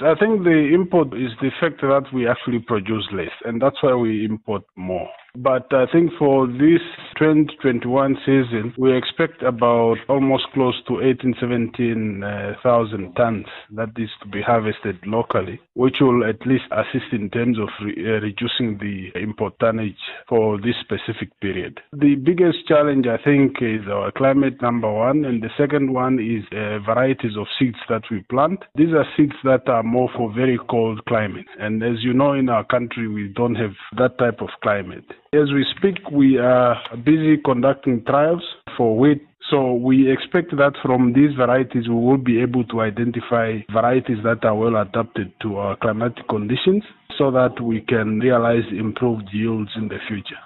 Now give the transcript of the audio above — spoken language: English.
I think the import is the fact that we actually produce less, and that's why we import more. But I think for this 2021 season, we expect about almost close to 18, 17,000 tons that is to be harvested locally, which will at least assist in terms of re- uh, reducing the import tonnage for this specific period. The biggest challenge, I think, is our climate number one, and the second one is uh, varieties of seeds that we plant. These are seeds that are more for very cold climate, and as you know, in our country, we don't have that type of climate. As we speak, we are busy conducting trials for wheat. So we expect that from these varieties, we will be able to identify varieties that are well adapted to our climatic conditions so that we can realize improved yields in the future.